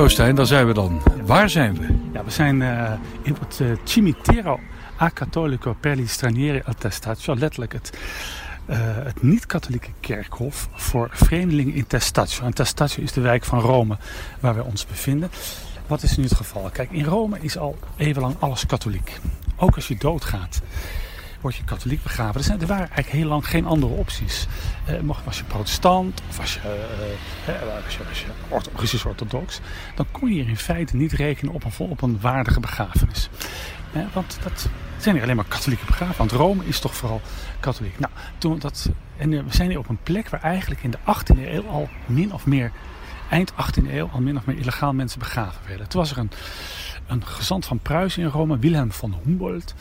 Zo Stijn, daar zijn we dan. Waar zijn we? Ja, we zijn uh, in het uh, Cimitero a Cattolico per gli stranieri al Testaccio. Letterlijk het, uh, het niet-katholieke kerkhof voor vreemdelingen in Testaccio. En Testaccio is de wijk van Rome waar we ons bevinden. Wat is nu het geval? Kijk, in Rome is al eeuwenlang alles katholiek. Ook als je doodgaat word je katholiek begraven. Er, zijn, er waren eigenlijk heel lang geen andere opties. Uh, mocht, was je protestant of was je, uh, was je, was Russisch-orthodox... dan kon je hier in feite niet rekenen op een, op een waardige begrafenis. want dat zijn hier alleen maar katholieke begraven. Want Rome is toch vooral katholiek. Nou, toen dat, en we zijn hier op een plek waar eigenlijk in de 18e eeuw al min of meer... eind 18e eeuw al min of meer illegaal mensen begraven werden. Toen was er een een gezant van Pruisen in Rome, Wilhelm van Humboldt.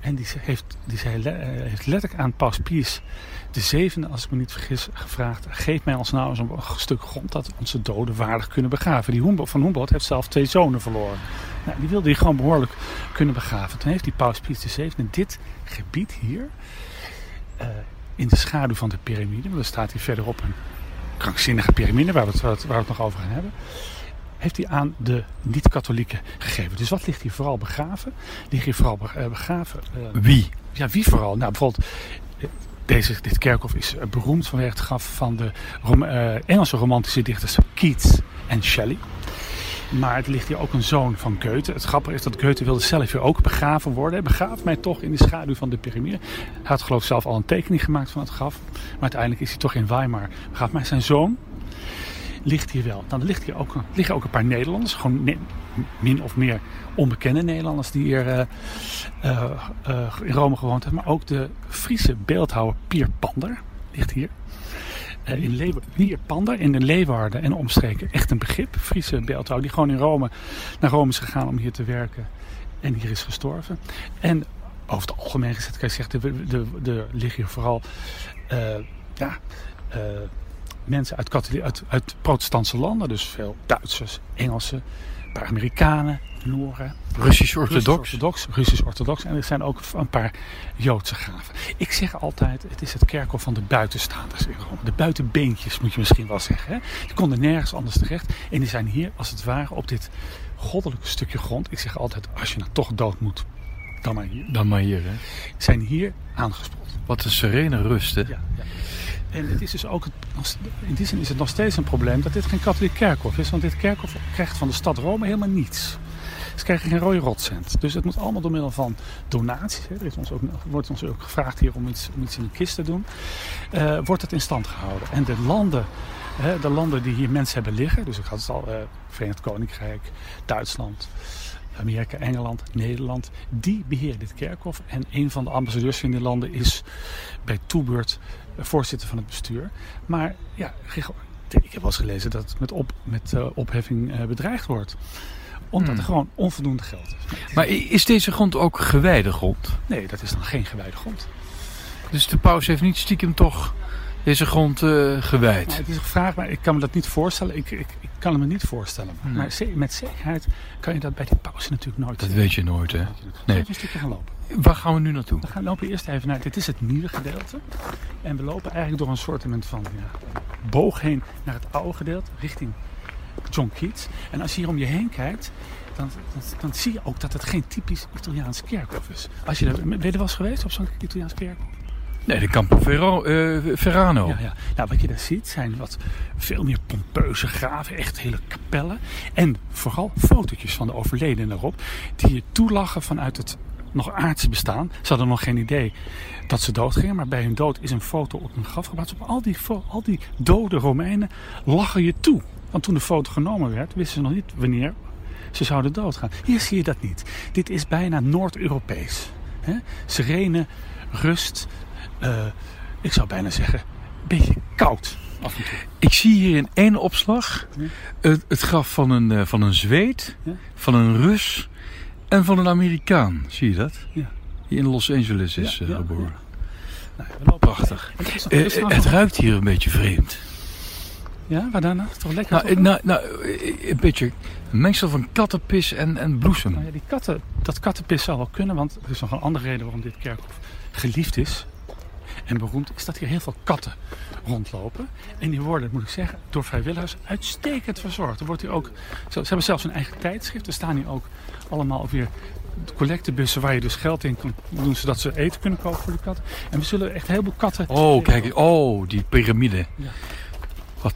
En die heeft, die zei, eh, heeft letterlijk aan Paus Pius de zevende, als ik me niet vergis, gevraagd... geef mij ons nou eens een stuk grond dat onze doden waardig kunnen begraven. Die Humboldt, van Humboldt heeft zelf twee zonen verloren. Nou, die wilde hij gewoon behoorlijk kunnen begraven. Toen heeft die Paus Pius de zevende dit gebied hier... Uh, in de schaduw van de piramide, want er staat hier verderop een krankzinnige piramide... waar waar we het nog over gaan hebben heeft hij aan de niet-katholieken gegeven. Dus wat ligt hier vooral begraven? Ligt hier vooral eh, begraven? Uh, wie? Ja, wie vooral? Nou, bijvoorbeeld, eh, deze, dit kerkhof is beroemd vanwege het graf van de Rom uh, Engelse romantische dichters Keats en Shelley. Maar er ligt hier ook een zoon van Goethe. Het grappige is dat Goethe wilde zelf hier ook begraven worden. Begraaf mij toch in de schaduw van de piramide. Hij had geloof ik zelf al een tekening gemaakt van het graf. Maar uiteindelijk is hij toch in Weimar begraven. Maar zijn zoon, ligt hier wel. Dan ligt hier ook, liggen ook een paar Nederlanders, gewoon min of meer onbekende Nederlanders die hier uh, uh, in Rome gewoond hebben. Maar ook de Friese beeldhouwer Pier Pander ligt hier. in Pier Pander in de Leeuwarden en omstreken. Echt een begrip, Friese beeldhouwer die gewoon in Rome naar Rome is gegaan om hier te werken. En hier is gestorven. En over het algemeen gezegd kan je zeggen, de liggen hier vooral ja, mensen uit, uit, uit protestantse landen. Dus veel Duitsers, Engelsen, een paar Amerikanen, Nooren. Russisch-orthodox. Russisch-orthodox. En er zijn ook een paar Joodse graven. Ik zeg altijd, het is het kerkhof van de buitenstaanders in Rome. De buitenbeentjes moet je misschien wel zeggen. Hè? Die konden nergens anders terecht. En die zijn hier als het ware op dit goddelijke stukje grond. Ik zeg altijd, als je nou toch dood moet, dan maar hier. Dan maar hier, hè? Zijn hier aangesproken. Wat een serene rust, hè? Ja, ja. En het is dus ook, in die zin is het nog steeds een probleem dat dit geen katholiek kerkhof is. Want dit kerkhof krijgt van de stad Rome helemaal niets. Ze krijgen geen rode rotcent. Dus het moet allemaal door middel van donaties. Er is ons ook, wordt ons ook gevraagd hier om iets, om iets in een kist te doen. Uh, wordt het in stand gehouden. En de landen, hè, de landen die hier mensen hebben liggen. Dus ik had het al, uh, Verenigd Koninkrijk, Duitsland, Amerika, Engeland, Nederland, die beheren dit kerkhof. En een van de ambassadeurs in die landen is bij toebeurt voorzitter van het bestuur. Maar ja, ik heb wel eens gelezen dat het met, op, met uh, opheffing uh, bedreigd wordt omdat hmm. er gewoon onvoldoende geld is. Maar is deze grond ook gewijde grond? Nee, dat is dan geen gewijde grond. Dus de paus heeft niet stiekem toch deze grond uh, gewijd? Nou, het is gevraagd, maar ik kan me dat niet voorstellen. Ik, ik, ik kan het me niet voorstellen. Hmm. Maar met zekerheid kan je dat bij die paus natuurlijk nooit Dat weet je nooit, hè? Nee. Een stukje gaan lopen. Waar gaan we nu naartoe? We gaan lopen eerst even naar, dit is het nieuwe gedeelte. En we lopen eigenlijk door een soort van ja, boog heen naar het oude gedeelte, richting John Keats. En als je hier om je heen kijkt, dan, dan, dan, zie je ook dat het geen typisch Italiaans kerkhof is. Als je, ben je er wel eens geweest op zo'n Italiaans kerkhof? Nee, de Campo Ferro, uh, Ferrano. Ja, ja. Nou, wat je daar ziet zijn wat veel meer pompeuze graven, echt hele kapellen. En vooral fotootjes van de overledenen erop, die je toelachen vanuit het nog aardse bestaan. Ze hadden nog geen idee dat ze doodgingen, maar bij hun dood is een foto op hun graf geplaatst. Op al die, al die dode Romeinen lachen je toe. Want toen de foto genomen werd, wisten ze nog niet wanneer ze zouden doodgaan. Hier zie je dat niet. Dit is bijna Noord-Europees. Serene, rust, uh, ik zou bijna zeggen, een beetje koud af en toe. Ik zie hier in één opslag het, het graf van een, uh, van een Zweed, ja? van een Rus en van een Amerikaan. Zie je dat? Ja. Die in Los Angeles is ja, uh, geboren. Nou, Prachtig. Het, het ruikt hier een beetje vreemd. Ja, waar dan? Toch lekker? Nou, nou, nou, een beetje een mengsel van kattenpis en, en bloesem. Nou ja, die katten, dat kattenpis zou wel kunnen, want er is nog een andere reden waarom dit kerkhof geliefd is. En beroemd is dat hier heel veel katten rondlopen. En die worden, moet ik zeggen, door vrijwilligers uitstekend verzorgd. Er wordt hier ook, ze hebben zelfs een eigen tijdschrift. Er staan hier ook allemaal weer collectebussen waar je dus geld in kan doen zodat ze eten kunnen kopen voor de katten. En we zullen echt een heleboel katten... Oh, kijk, oh, die piramide. Ja. Wat,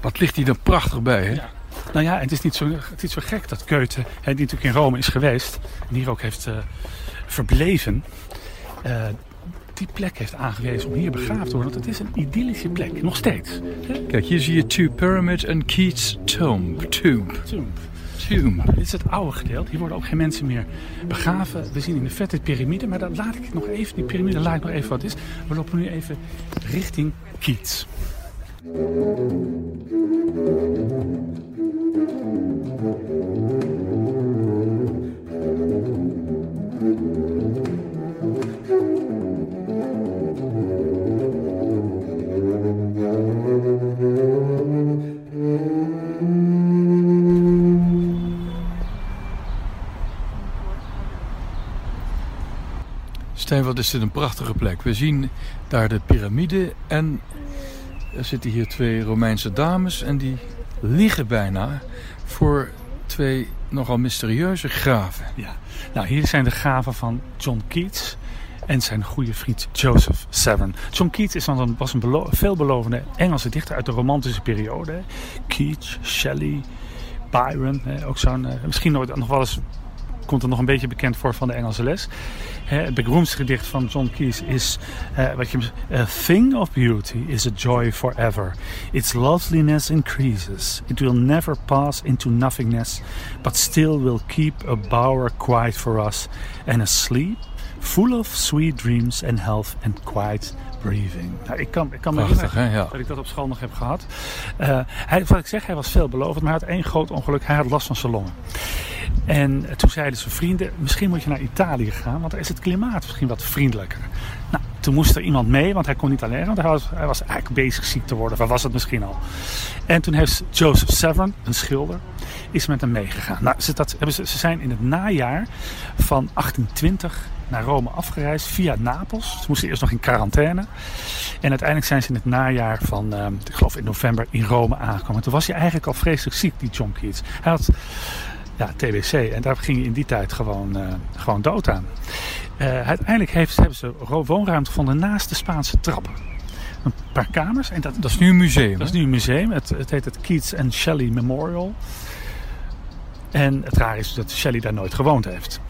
wat ligt hier dan prachtig bij, hè? Ja. Nou ja, het is niet zo, het is zo gek dat Keute, hè, die natuurlijk in Rome is geweest... en hier ook heeft uh, verbleven... Uh, die plek heeft aangewezen om hier begraafd te worden. Want het is een idyllische plek, nog steeds. Kijk, hier zie je Two Pyramid en Keats Tomb. Tomb. Tomb. Tomb. Dit is het oude gedeelte. Hier worden ook geen mensen meer begraven. We zien in de vette piramide, maar dan laat ik nog even, die piramide laat ik nog even wat is. We lopen nu even richting Keats. Wat is dit een prachtige plek. We zien daar de piramide en er zitten hier twee Romeinse dames en die liggen bijna voor twee nogal mysterieuze graven. Ja, nou hier zijn de graven van John Keats en zijn goede vriend Joseph Severn. John Keats is een, was een veelbelovende Engelse dichter uit de romantische periode. Keats, Shelley, Byron, ook zo'n, eh, misschien nooit nog wel eens komt er nog een beetje bekend voor van de Engelse les. Het beroemdste gedicht van John Keats is uh, wat je, A thing of beauty is a joy forever. Its loveliness increases. It will never pass into nothingness, but still will keep a bower quiet for us and a sleep full of sweet dreams and health and quiet breathing. Nou, ik kan, ik kan me herinneren ja. dat ik dat op school nog heb gehad. Uh, hij, wat ik zeg, hij was veelbelovend, maar hij had één groot ongeluk. Hij had last van zijn longen. En toen zeiden zijn vrienden, misschien moet je naar Italië gaan, want daar is het klimaat misschien wat vriendelijker. Nou, toen moest er iemand mee, want hij kon niet alleen, want hij was, hij was eigenlijk bezig ziek te worden, of was het misschien al. En toen heeft Joseph Severn, een schilder, is met hem meegegaan. Nou, ze, dat, ze, zijn in het najaar van 1820 naar Rome afgereisd via Napels. Ze moesten eerst nog in quarantaine. En uiteindelijk zijn ze in het najaar van, uh, ik geloof in november, in Rome aangekomen. Toen was hij eigenlijk al vreselijk ziek, die John Keats. Hij had ja, TBC en daar ging hij in die tijd gewoon, uh, gewoon dood aan. Uh, uiteindelijk heeft, hebben ze woonruimte gevonden naast de Spaanse trappen. Een paar kamers. En dat, dat is nu een museum. Dat is nu een museum. Het, het heet het Keats and Shelley Memorial. En het raar is dat Shelley daar nooit gewoond heeft.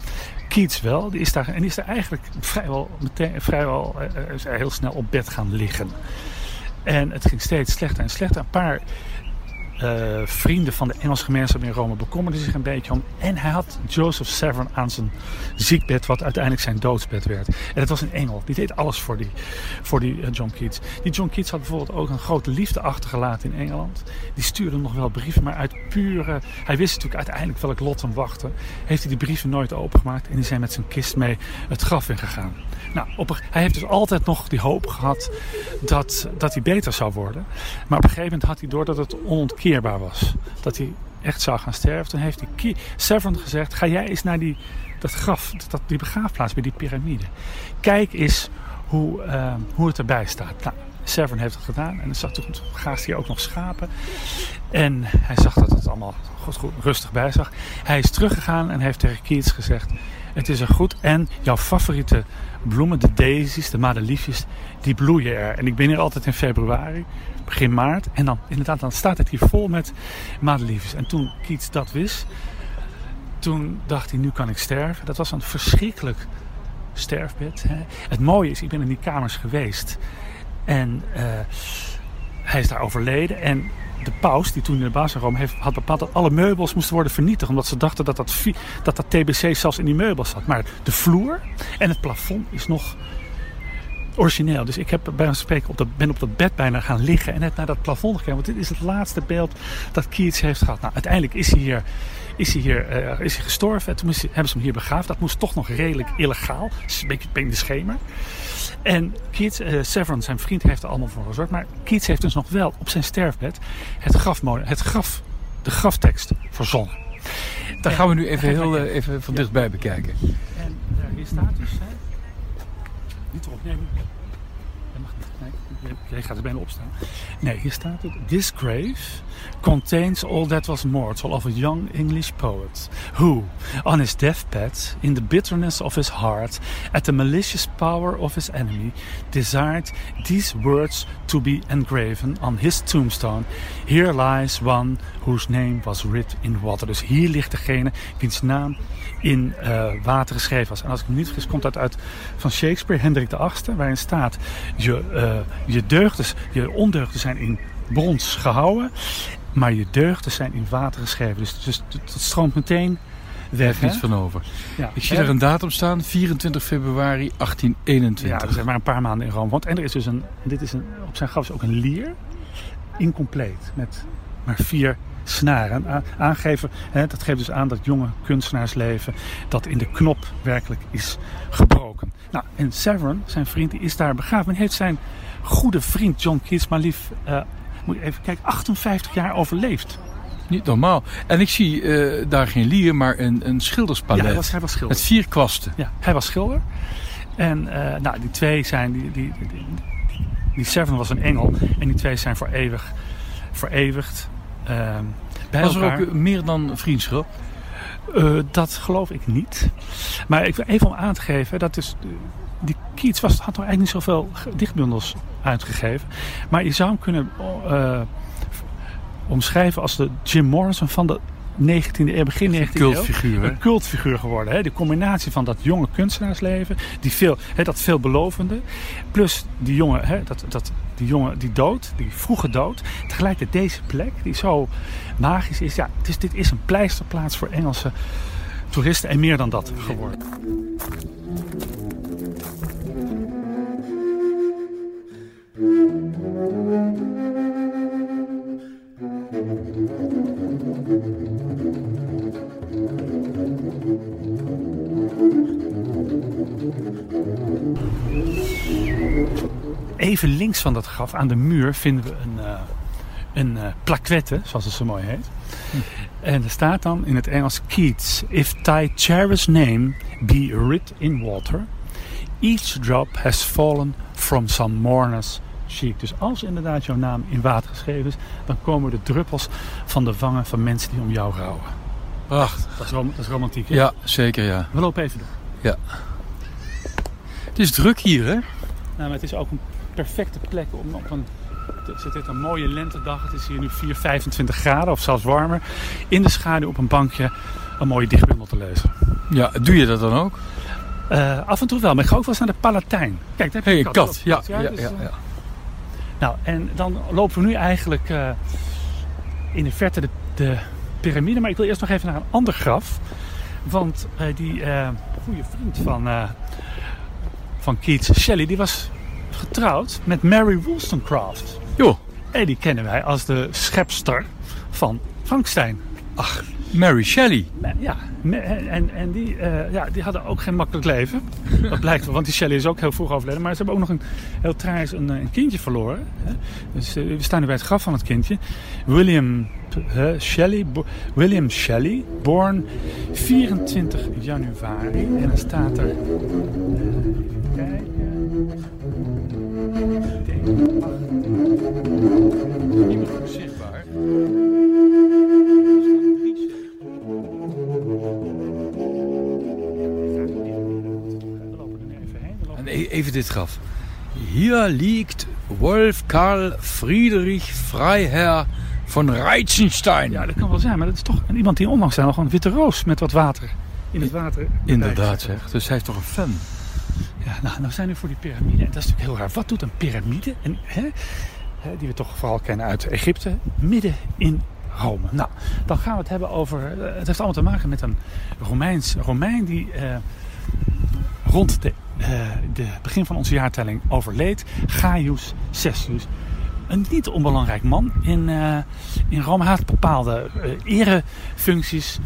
Keats wel, die is daar, en die is daar eigenlijk vrijwel, meteen, vrijwel uh, heel snel op bed gaan liggen. En het ging steeds slechter en slechter. Een paar uh, vrienden van de Engelse gemeenschap in Rome bekommerden zich een beetje om. En hij had Joseph Severn aan zijn ziekbed, wat uiteindelijk zijn doodsbed werd. En het was een engel, die deed alles voor die, voor die uh, John Keats. Die John Keats had bijvoorbeeld ook een grote liefde achtergelaten in Engeland. Die stuurde nog wel brieven, maar uit pure... Hij wist natuurlijk uiteindelijk welk lot hem wachtte. Heeft hij die brieven nooit opengemaakt en die zijn met zijn kist mee het graf ingegaan. Nou, op, hij heeft dus altijd nog die hoop gehad dat, dat hij beter zou worden. Maar op een gegeven moment had hij door dat het onontkeerbaar was. Dat hij echt zou gaan sterven. Toen heeft hij Severn gezegd, ga jij eens naar die, dat graf, dat, die begraafplaats bij die piramide. Kijk eens hoe, uh, hoe het erbij staat. Nou, Severn heeft het gedaan en zag toen gaast hij ook nog schapen. En hij zag dat het allemaal goed, rustig bij zag. Hij is teruggegaan en heeft tegen Keats gezegd: Het is er goed en jouw favoriete bloemen, de daisies, de madeliefjes, die bloeien er. En ik ben hier altijd in februari, begin maart. En dan inderdaad, dan staat het hier vol met madeliefjes. En toen Keats dat wist, toen dacht hij, nu kan ik sterven. Dat was een verschrikkelijk sterfbed. Hè. Het mooie is, ik ben in die kamers geweest. En uh, hij is daar overleden. En de paus, die toen in de baas heeft, had bepaald dat alle meubels moesten worden vernietigd. Omdat ze dachten dat dat, dat dat TBC zelfs in die meubels zat. Maar de vloer en het plafond is nog origineel. Dus ik heb bij een spreken op dat, ben op dat bed bijna gaan liggen en net naar dat plafond gekeken. Want dit is het laatste beeld dat Keats heeft gehad. Nou, uiteindelijk is hij hier, is hij hier uh, is hij gestorven. En toen hebben ze hem hier begraafd. Dat moest toch nog redelijk illegaal. een beetje in de schemer. En Keats, uh, Severn, zijn vriend, heeft er allemaal voor gezorgd. Maar Keats heeft dus nog wel op zijn sterfbed het, grafmolen, het graf, de graftekst verzonnen. Daar gaan we nu even, heel, uh, even van dichtbij bekijken. En uh, hier staat dus... Hè, niet erop nemen. Jij gaat er bijna opstaan. Nee, hier staat het. This grave contains all that was mortal of a young English poet, who, on his deathbed, in the bitterness of his heart, at the malicious power of his enemy, desired these words to be engraven on his tombstone. Here lies one whose name was writ in water. Dus hier ligt degene wiens naam in uh, water geschreven was. En als ik me niet vergis, komt dat uit van Shakespeare, Hendrik VIII, waarin staat: je, uh, je deugden, je ondeugden zijn in brons gehouden, maar je deugden zijn in water geschreven. Dus, dus dat stroomt meteen weg. Er van over. Ja. Ik zie er een datum staan, 24 februari 1821. Ja, we zijn maar een paar maanden in Rome. Want en er is dus een, dit is een, op zijn graf is ook een lier, incompleet, met maar vier snaren. Aangeven, hè, dat geeft dus aan dat jonge kunstenaarsleven dat in de knop werkelijk is gebroken. Nou, en Severn, zijn vriend, die is daar begraven. Men heeft zijn goede vriend John Keats maar lief, uh, moet even kijken, 58 jaar overleefd. Niet normaal. En ik zie uh, daar geen lier, maar een, een schilderspalet. Ja, hij was, hij was schilder. Met vier kwasten. Ja, hij was schilder. En uh, nou, die twee zijn, die, die, die, die Severn was een engel. En die twee zijn voor eeuwig, vereeuwigd. Uh, was er ook meer dan vriendschap? Uh, dat geloof ik niet. Maar ik, even om aan te geven, dat is, die Keats was, had toch eigenlijk niet zoveel dichtbundels uitgegeven. Maar je zou hem kunnen uh, omschrijven als de Jim Morrison van de 19e eeuw, begin 19e cultfiguur, Een cultfiguur geworden. Hè? De combinatie van dat jonge kunstenaarsleven, die veel, hè, dat veelbelovende, plus die jonge, hè, dat, dat, die jonge, die dood, die vroege dood. Tegelijkertijd deze plek, die zo magisch is. Ja, het is, dit is een pleisterplaats voor Engelse toeristen en meer dan dat geworden. Even links van dat graf aan de muur vinden we een, uh, een uh, plaquette, zoals het zo mooi heet. Hm. En er staat dan in het Engels Keats: If thy cherished name be writ in water, each drop has fallen from some mourner's Dus als inderdaad jouw naam in water geschreven is, dan komen de druppels van de wangen van mensen die om jou rouwen. Prachtig. Dat is, rom dat is romantiek, hè? Ja, zeker ja. We lopen even door. Ja. Het is druk hier, hè? Nou, maar het is ook een perfecte plek om op een... Het is een mooie lentedag. Het is hier nu 4, 25 graden of zelfs warmer. In de schaduw op een bankje een mooie dichtbundel te lezen. Ja, doe je dat dan ook? Uh, af en toe wel, maar ik ga ook wel eens naar de Palatijn. Kijk, daar heb je hey, een kat. kat. Ja, ja, dus, ja, ja, Nou, en dan lopen we nu eigenlijk uh, in de verte de, de piramide. Maar ik wil eerst nog even naar een ander graf. Want uh, die goede vriend van, van Keats, Shelley, die was getrouwd met Mary Wollstonecraft. Jo. En die kennen wij als de schepster van Frankenstein. Ach, Mary Shelley. Ja, en, en die, uh, ja, die hadden ook geen makkelijk leven. Dat blijkt wel, want die Shelley is ook heel vroeg overleden. Maar ze hebben ook nog een heel tragisch een, een kindje verloren. Hè? Dus uh, we staan nu bij het graf van het kindje. William uh, Shelley, William Shelley, born 24 januari. En dan staat er... even kijken... Ik denk... even dit graf. Hier liegt Wolf Karl Friedrich Freiherr von Reitzenstein. Ja, dat kan wel zijn, maar dat is toch iemand die onlangs zijn nog een witte roos met wat water in het water. Inderdaad zeg, dus hij is toch een fan. Ja, nou, nou zijn we voor die piramide. En dat is natuurlijk heel raar. Wat doet een piramide? En, hè, die we toch vooral kennen uit Egypte. Midden in Rome. Nou, dan gaan we het hebben over... Eh, het heeft allemaal te maken met een Romeins, Romein die eh, rond de uh, de begin van onze jaartelling overleed. Gaius Cestius. Een niet onbelangrijk man in, uh, in Rome. Had bepaalde uh, erefuncties.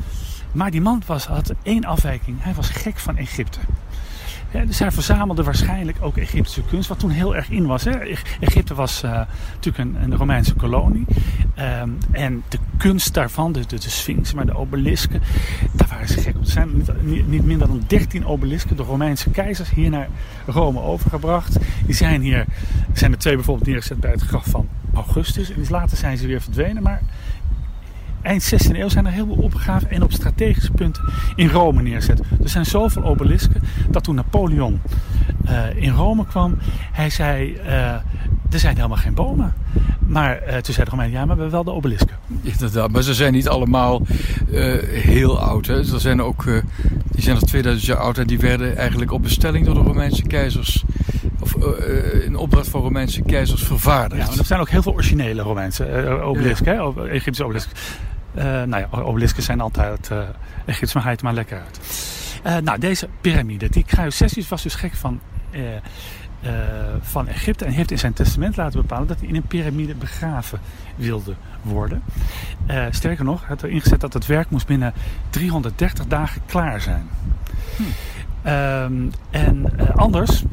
Maar die man was, had één afwijking. Hij was gek van Egypte. Dus hij verzamelde waarschijnlijk ook Egyptische kunst, wat toen heel erg in was. Hè. Egypte was uh, natuurlijk een, een, Romeinse kolonie. Um, en de kunst daarvan, de, de, de Sphinx, maar de obelisken, daar waren ze gek op. Er zijn niet, niet, minder dan 13 obelisken door Romeinse keizers hier naar Rome overgebracht. Die zijn hier, zijn er twee bijvoorbeeld neergezet bij het graf van Augustus. En later zijn ze weer verdwenen. Maar eind 16e eeuw zijn er heel veel opgegraven en op strategische punten in Rome neerzet. Er zijn zoveel obelisken dat toen Napoleon uh, in Rome kwam, hij zei: uh, er zijn helemaal geen bomen. Maar uh, toen zei de Romeinen, ja, maar we hebben wel de obelisken. Inderdaad, maar ze zijn niet allemaal heel oud. Hè. Er zijn ook, die zijn al 2000 jaar oud en die werden eigenlijk op bestelling door de Romeinse keizers of in opdracht van Romeinse keizers vervaardigd. Ja, er zijn ook heel veel originele Romeinse obelisken, ja. hè, Egyptische obelisken. Uh, nou ja, obelisken zijn altijd uh, Egyptisch, maar het maar lekker uit. Uh, nou, deze piramide, die Cruius was dus gek van, van Egypte en heeft in zijn testament laten bepalen dat hij in een piramide begraven wilde worden. sterker nog, hij had erin gezet dat het werk moest binnen 330 dagen klaar zijn. Hm. Um, en anders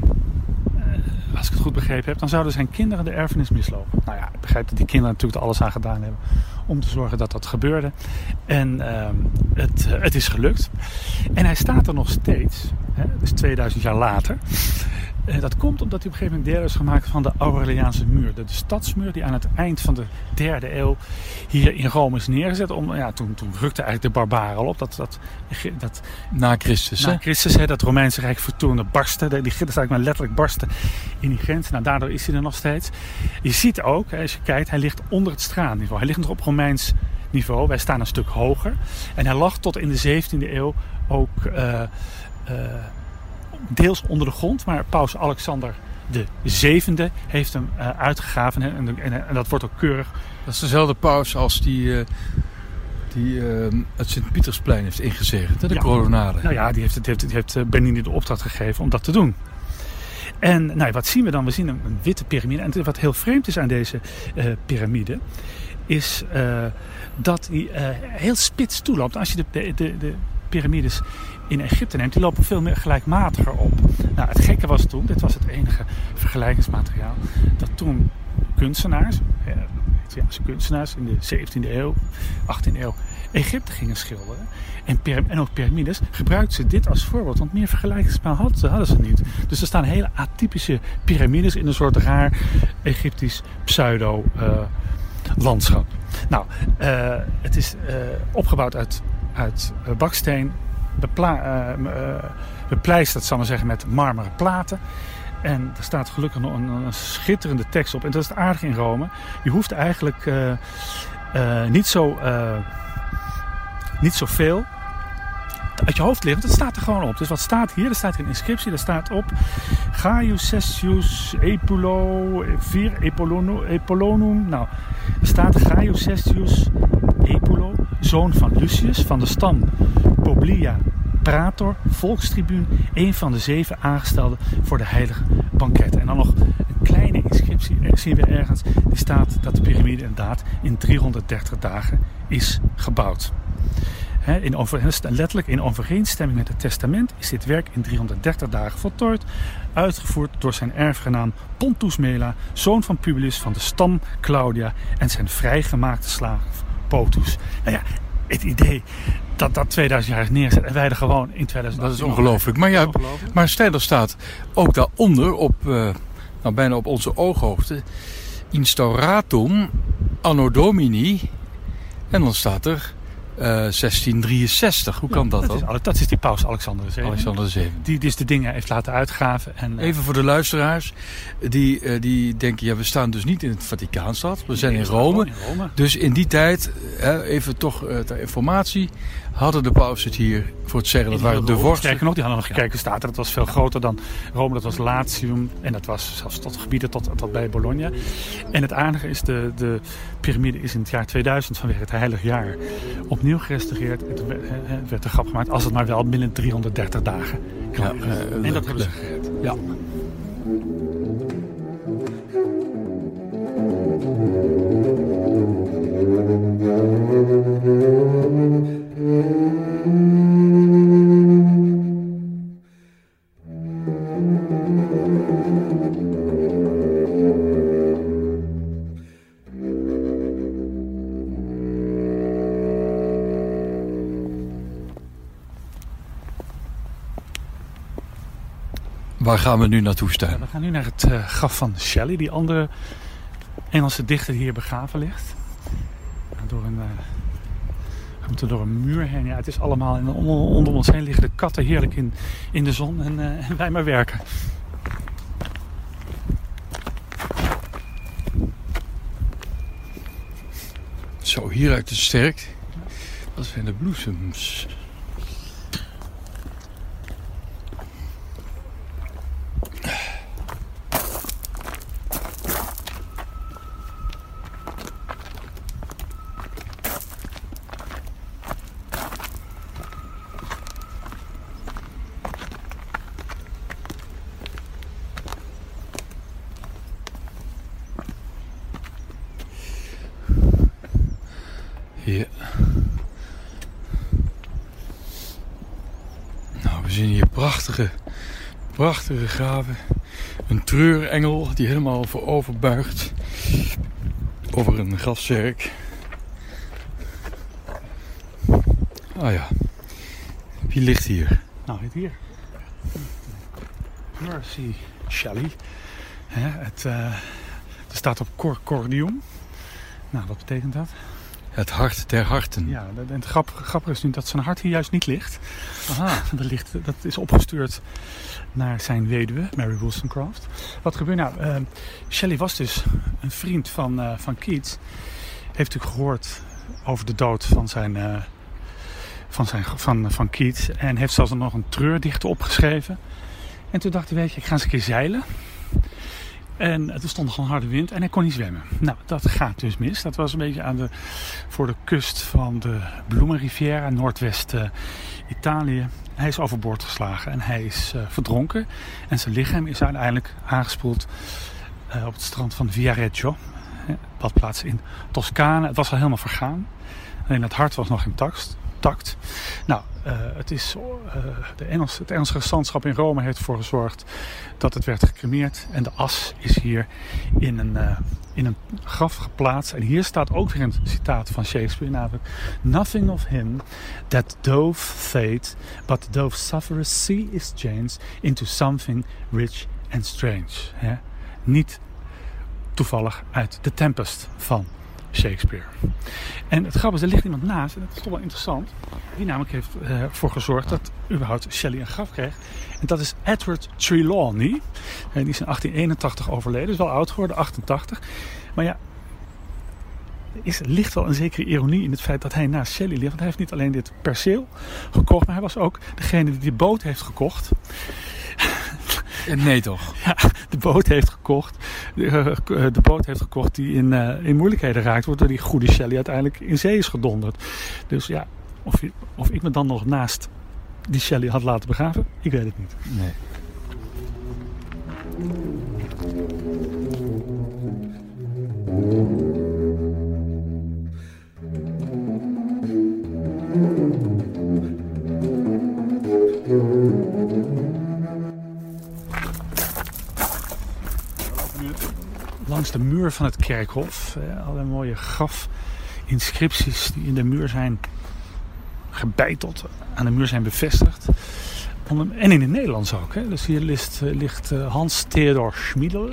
als ik het goed begrepen heb, dan zouden zijn kinderen de erfenis mislopen. Nou ja, ik begrijp dat die kinderen natuurlijk alles aan gedaan hebben om te zorgen dat dat gebeurde. En uh, het, uh, het is gelukt. En hij staat er nog steeds, hè, dus 2000 jaar later. En dat komt omdat hij op een gegeven moment deel is gemaakt van de Aureliaanse muur. De, de, stadsmuur die aan het eind van de derde eeuw hier in Rome is neergezet. Om, ja, toen, toen rukte eigenlijk de barbaren al op. Dat, dat, dat, na Christus, Na hè? Christus, hè, dat Romeinse Rijk vertoonde barsten. Die grens eigenlijk maar letterlijk barsten in die grens. Nou, daardoor is hij er nog steeds. Je ziet ook, als je kijkt, hij ligt onder het straatniveau. Hij ligt nog op Romeins niveau. Wij staan een stuk hoger. En hij lag tot in de 17e eeuw ook... Uh, uh, deels onder de grond, maar paus Alexander de zevende heeft hem uh, uitgegraven en, en, en, dat wordt ook keurig. Dat is dezelfde paus als die, uh, die uh, het Sint-Pietersplein heeft ingezegend, de ja. coronade. Nou ja, die heeft, die heeft, die heeft de opdracht gegeven om dat te doen. En nou, wat zien we dan? We zien een, een witte piramide. En wat heel vreemd is aan deze piramide, is dat hij heel spits toeloopt. Als je de, de, de, de piramides in Egypte neemt, die lopen veel meer gelijkmatiger op. Nou, het gekke was toen, dit was het enige vergelijkingsmateriaal, dat toen kunstenaars, Italiaanse kunstenaars in de 17e eeuw, 18e eeuw, Egypte gingen schilderen. En, en ook piramides gebruikten ze dit als voorbeeld, want meer vergelijkingsmateriaal hadden ze, niet. Dus er staan hele atypische piramides in een soort raar Egyptisch pseudo-landschap. Uh, nou, uh, het is opgebouwd uit, uit baksteen bepla uh, bepleisterd, zal maar zeggen, met marmeren platen. En er staat gelukkig nog een, schitterende tekst op. En dat is het aardige in Rome. Je hoeft eigenlijk uh, uh, niet zo niet zoveel uit je hoofd liggen. Want het staat er gewoon op. Dus wat staat hier? Er staat een inscriptie. Daar staat op Gaius Cestius Epulo Vir Epolonum. Nou, er staat Gaius Cestius Epulo, zoon van Lucius van de stam Publia prator, volkstribuun, een van de zeven aangestelden voor de heilige banketten. En dan nog een kleine inscriptie zien we ergens. Die staat dat de piramide inderdaad in 330 dagen is gebouwd. in letterlijk in overeenstemming met het testament is dit werk in 330 dagen voltooid, uitgevoerd door zijn erfgenaam Pontus Mela, zoon van Publius van de stam Claudia en zijn vrijgemaakte slaaf Potus. Nou ja, het idee dat dat 2000 jaar is neerzet en wij er gewoon in 2000 Dat is ongelooflijk. Maar ja, maar staat ook daaronder op, uh, nou bijna op onze ooghoogte, instauratum anno domini. En dan staat er 1663. Eh, Hoe kan dat, dat dan? Is, dat is die paus Alexander VII. Alexander VII. Die dus de dingen heeft laten uitgraven. En, uh, Even voor de luisteraars. Die, uh, die denken, ja, we staan dus niet in het Vaticaanstad. We zijn in Rome. in Rome. Dus in die tijd, even toch ter informatie hadden de paus het hier voor het zeggen. Dat waren de vorsten. Sterker nog, die hadden nog gekeken, staat er. Dat was veel groter dan Rome. Dat was Latium. En dat was zelfs tot gebieden tot, tot bij Bologna. En het aardige is, de, de piramide is in het jaar 2000 vanwege het heilig jaar opnieuw gerestaureerd. Het werd een grap gemaakt als het maar wel binnen 330 dagen ja, uh, en dat hebben ze gered. Ja. Gaan we nu naartoe staan? we gaan nu naar het uh, graf van Shelley, die andere Engelse dichter die hier begraven ligt. Door een, uh, we moeten door een muur heen. Ja, het is allemaal en onder, onder ons heen liggen de katten heerlijk in, in de zon en, uh, en wij maar werken. Zo, hieruit het sterk. Dat zijn de bloesems. Ja. Nou, we zien hier prachtige, graven. Een treurengel die helemaal voorover buigt over een grafzerk. Ah ja, wie ligt hier? Nou, het hier. Mercy Shelley. het, uh, er staat op Corcordium. Nou, wat betekent dat? Het hart der harten. Ja, en het grappige is nu dat zijn hart hier juist niet ligt. Aha. Dat, ligt, dat is opgestuurd naar zijn weduwe, Mary Wollstonecraft. Wat gebeurt nou? Uh, Shelley was dus een vriend van, uh, van Keats. Heeft natuurlijk gehoord over de dood van zijn, uh, van, zijn, van, van Keats. En heeft zelfs nog een treurdichter opgeschreven. En toen dacht hij, weet je, ik ga eens een keer zeilen. En er stond gewoon harde wind en hij kon niet zwemmen. Nou, dat gaat dus mis. Dat was een beetje aan de, voor de kust van de Bloemenriviera, noordwest uh, Italië. Hij is overboord geslagen en hij is uh, verdronken. En zijn lichaam is uiteindelijk aangespoeld uh, op het strand van Viareggio. Badplaats in Toscane. Het was al helemaal vergaan. Alleen het hart was nog intact. Tact. Nou, uh, het, is, uh, de het Engelse gezantschap in Rome heeft ervoor gezorgd dat het werd gecremeerd. En de as is hier in een, uh, in een graf geplaatst. En hier staat ook weer een citaat van Shakespeare, namelijk... Nothing of him that doth fate, but doth sufferers see is changed into something rich and strange. Niet toevallig uit The Tempest van Shakespeare. En het grappige is, er ligt iemand naast, en dat is toch wel interessant. Die namelijk heeft ervoor gezorgd dat überhaupt Shelley een graf kreeg. En dat is Edward Trelawney. En die is in 1881 overleden, is wel oud geworden, 88. Maar ja, er is, ligt wel een zekere ironie in het feit dat hij naast Shelley ligt. Want hij heeft niet alleen dit perceel gekocht, maar hij was ook degene die die boot heeft gekocht. Nee toch? Ja, de boot heeft gekocht. De, de boot heeft gekocht die in, uh, in moeilijkheden raakt. Wordt door die goede Shelley uiteindelijk in zee is gedonderd. Dus ja, of, of ik me dan nog naast die Shelley had laten begraven, ik weet het niet. Nee. De muur van het kerkhof. Eh, alle mooie grafinscripties die in de muur zijn gebeiteld, aan de muur zijn bevestigd. En in het Nederlands ook. Hè. Dus hier ligt, ligt Hans Theodor Schmiedel,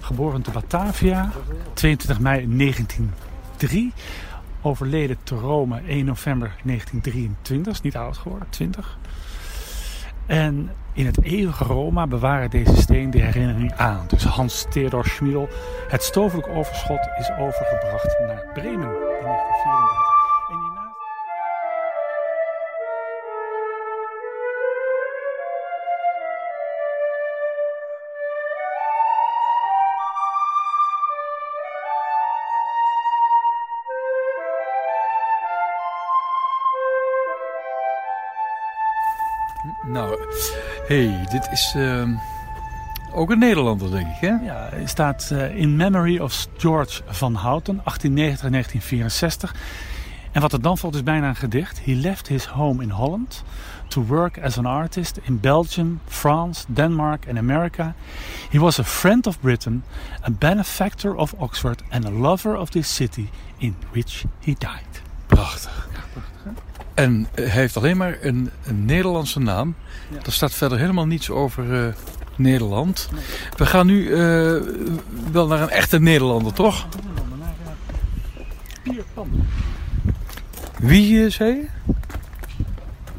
geboren te Batavia, 22 mei 1903. Overleden te Rome 1 november 1923, is niet oud geworden, 20. En in het eeuwige Roma bewaren deze steen de herinnering aan. Dus Hans Theodor Schmiedel. Het stofelijk overschot is overgebracht naar Bremen in 1934. Nou, hey, dit is uh, ook een Nederlander, denk ik, hè? Ja, hij staat uh, in memory of George van Houten, 1890-1964. En wat er dan volgt is bijna een gedicht. He left his home in Holland to work as an artist in Belgium, France, Denmark and America. He was a friend of Britain, a benefactor of Oxford and a lover of this city in which he died. Prachtig. Ja, prachtig hè? En hij heeft alleen maar een, een Nederlandse naam. Ja. Er staat verder helemaal niets over uh, Nederland. We gaan nu uh, wel naar een echte Nederlander, toch? Naar Pierpan. Wie uh, zei je?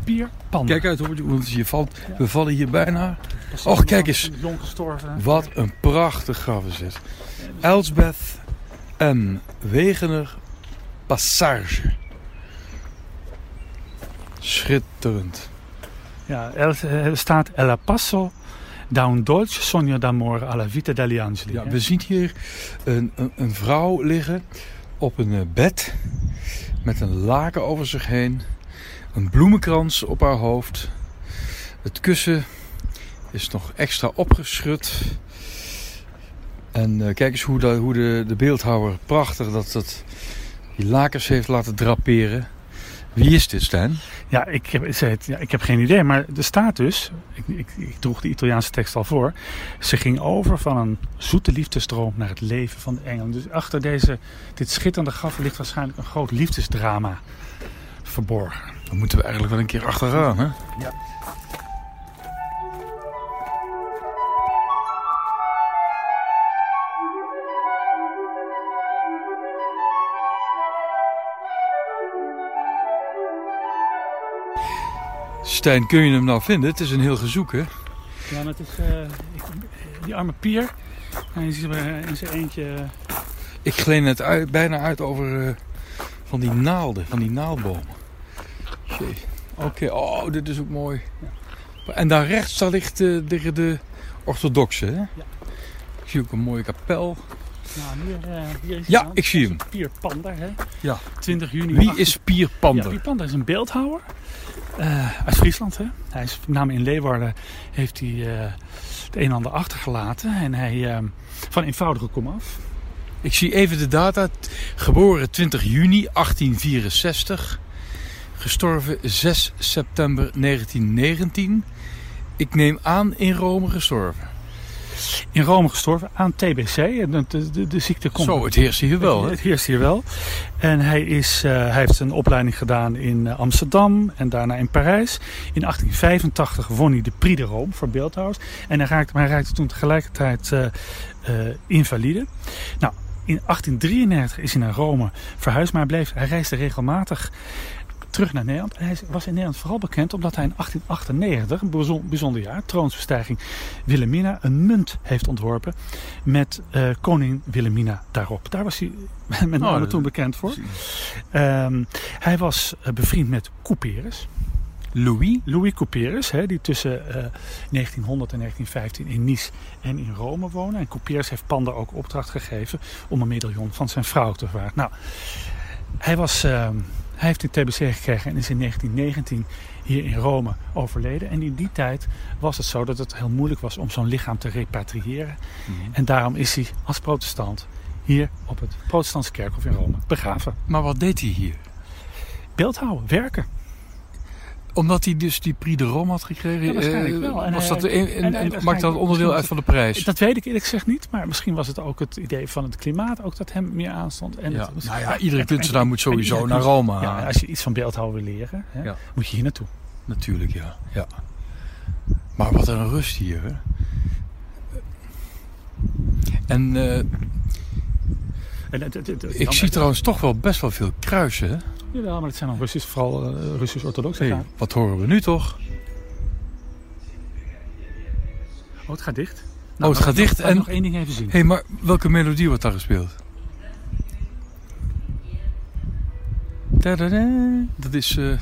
Pierpan. Kijk uit hoor, want je valt, we vallen hier bijna. Och, kijk eens. Jong gestorven. Wat een prachtig graf is dit. Elsbeth en Wegener Passage. Schitterend. Ja, er staat El da un dolce sogno d'amore alla vita degli angeli. Ja, we zien hier een, een, een vrouw liggen op een eh, bed met een laken over zich heen, een bloemenkrans op haar hoofd. Het kussen is nog extra opgeschud. En uh, kijk eens hoe, de, hoe de, de beeldhouwer prachtig dat, dat die lakens heeft laten draperen. Wie is dit, Stijn? Ja, ik heb, ja, ik heb geen idee. Maar er staat dus, ik, ik, ik, droeg de Italiaanse tekst al voor. Ze ging over van een zoete liefdesdroom naar het leven van de engelen. Dus achter deze, dit schitterende graf ligt waarschijnlijk een groot liefdesdrama verborgen. Dan moeten we eigenlijk wel een keer achteraan, hè? Ja. Stijn, kun je hem nou vinden? Het is een heel gezoek, hè? Ja, het is uh, ik, die arme pier. Hij is in zijn eentje. Uh... Ik gleed net uit, bijna uit over uh, van die naalden, van die naaldbomen. Oké, okay. oh, dit is ook mooi. Ja. En daar rechts daar ligt de, de, de orthodoxe, hè? Ja. Ik zie ook een mooie kapel. Nou, hier, hier is ja, ik zie hem. Pier Panda, hè? Ja. 20 juni. Wie is Pier Panda? Ja, Pier Panda is een beeldhouwer. Uh, uit Friesland. Hè? Hij is met name in Leeuwarden heeft hij uh, het een en ander achtergelaten. En hij uh, van eenvoudige kom af. Ik zie even de data. Geboren 20 juni 1864. Gestorven 6 september 1919. Ik neem aan in Rome gestorven. In Rome gestorven aan TBC. De, de, de ziekte komt. Zo, het heerst hier wel. Het, het heerst hier wel. En hij, is, uh, hij heeft een opleiding gedaan in uh, Amsterdam en daarna in Parijs. In 1885 won hij de Prix de Rome voor beeldhouwers. En hij raakte, maar hij raakte toen tegelijkertijd uh, invalide. Nou, in 1833 is hij naar Rome verhuisd, maar hij, bleef, hij reisde regelmatig terug naar Nederland. En hij was in Nederland vooral bekend omdat hij in 1898, een bijzonder jaar, troonsbestijging Wilhelmina, een munt heeft ontworpen met uh, koning Wilhelmina daarop. Daar was hij met name oh, toen bekend voor. Um, hij was uh, bevriend met Couperus. Louis? Louis Couperus, hè, die tussen uh, 1900 en 1915 in Nice en in Rome woonde. En Couperus heeft Panda ook opdracht gegeven om een medaillon van zijn vrouw te verwaarden. Nou, hij was... Uh, hij heeft een TBC gekregen en is in 1919 hier in Rome overleden. En in die tijd was het zo dat het heel moeilijk was om zo'n lichaam te repatriëren. Mm -hmm. En daarom is hij als protestant hier op het protestantse kerkhof in Rome begraven. Maar wat deed hij hier? Beeldhouden, werken omdat hij dus die Prix de Rome had gekregen? Ja, waarschijnlijk wel. En was dat een, en, maakt dat onderdeel uit van de prijs? Dat weet ik eerlijk gezegd niet. Maar misschien was het ook het idee van het klimaat ook dat hem meer aanstond. En ja. Het, nou ja, iedere kunstenaar moet sowieso naar Rome. Ja, als je iets van beeldhouden wil leren, hè, moet je hier naartoe. Natuurlijk, ja. ja. Maar wat een rust hier. Hè? En... Uh, en het, ik zie trouwens toch wel best wel veel kruisen. Jawel, maar het zijn dan Russisch, vooral uh, Russisch-orthodoxe hey, Wat horen we nu toch? Oh, het gaat dicht. Nou, oh, het gaat dicht. Nog, en nog één ding even zien. Hé, hey, maar welke melodie wordt daar gespeeld? Dat is... Uh,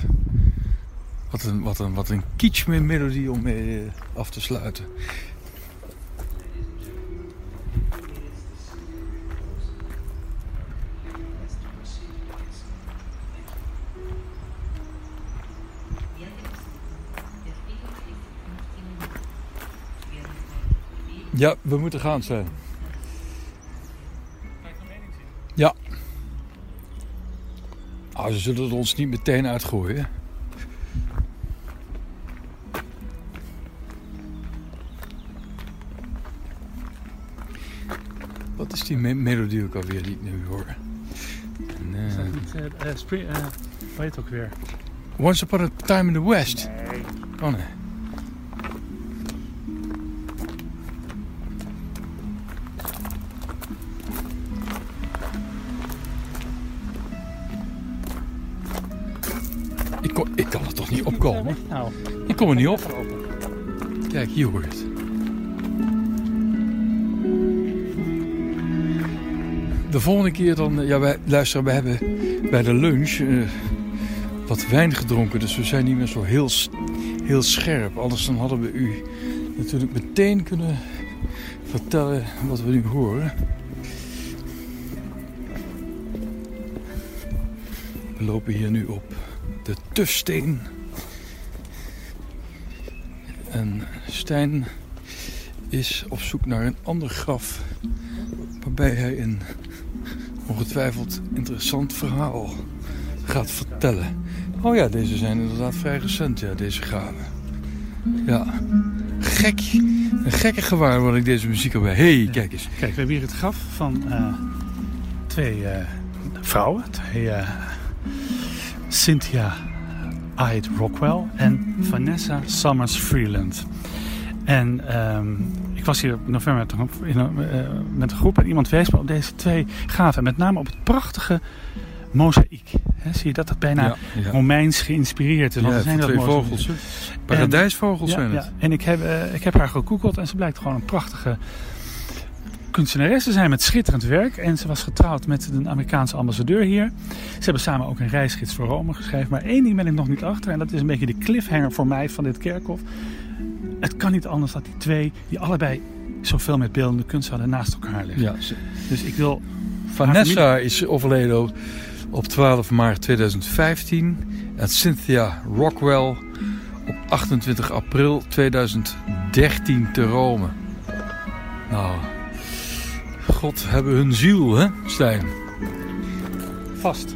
wat, een, wat, een, wat een kitsch melodie om mee uh, af te sluiten. Ja, we moeten gaan zijn. Ja. Oh, ze zullen het ons niet meteen uitgooien. Wat is die me melodie ook alweer die ik nu hoor? Nee. Is dat niet, uh, uh, spring, uh, ook weer? Once Upon a Time in the West. Nee. Oh nee. Nou, ik kom er niet op. Kijk, hier hoor je het. De volgende keer dan... Ja, wij, we hebben bij de lunch uh, wat wijn gedronken. Dus we zijn niet meer zo heel, heel scherp. Anders dan hadden we u natuurlijk meteen kunnen vertellen wat we nu horen. We lopen hier nu op de Tufsteen. En Stijn is op zoek naar een ander graf. Waarbij hij een ongetwijfeld interessant verhaal gaat vertellen. Oh ja, deze zijn inderdaad vrij recent, ja, deze graven. Ja, gek. Een gekke gewaarwording deze muziek erbij. hey, kijk eens. Kijk, we hebben hier het graf van uh, twee uh, vrouwen. Twee, uh, Cynthia Ide Rockwell en Vanessa Summers Freeland. En um, ik was hier in november met een, met een groep en iemand wees me op deze twee gaven. Met name op het prachtige mozaïek. zie je dat dat bijna ja, ja. Romeins geïnspireerd is? Want ja, zijn dat twee vogels. Paradijsvogels zijn het. En ik heb, uh, ik heb haar gegoogeld en ze blijkt gewoon een prachtige kunstenares te zijn met schitterend werk. En ze was getrouwd met een Amerikaanse ambassadeur hier. Ze hebben samen ook een reisgids voor Rome geschreven. Maar één ding ben ik nog niet achter. En dat is een beetje de cliffhanger voor mij van dit kerkhof. Het kan niet anders dat die twee, die allebei zoveel met beeldende kunst hadden, naast elkaar liggen. Ja. Dus ik wil... Vanessa is overleden op 12 maart 2015. En Cynthia Rockwell op 28 april 2013 te Rome. Nou, God hebben hun ziel, hè, Stijn? Vast.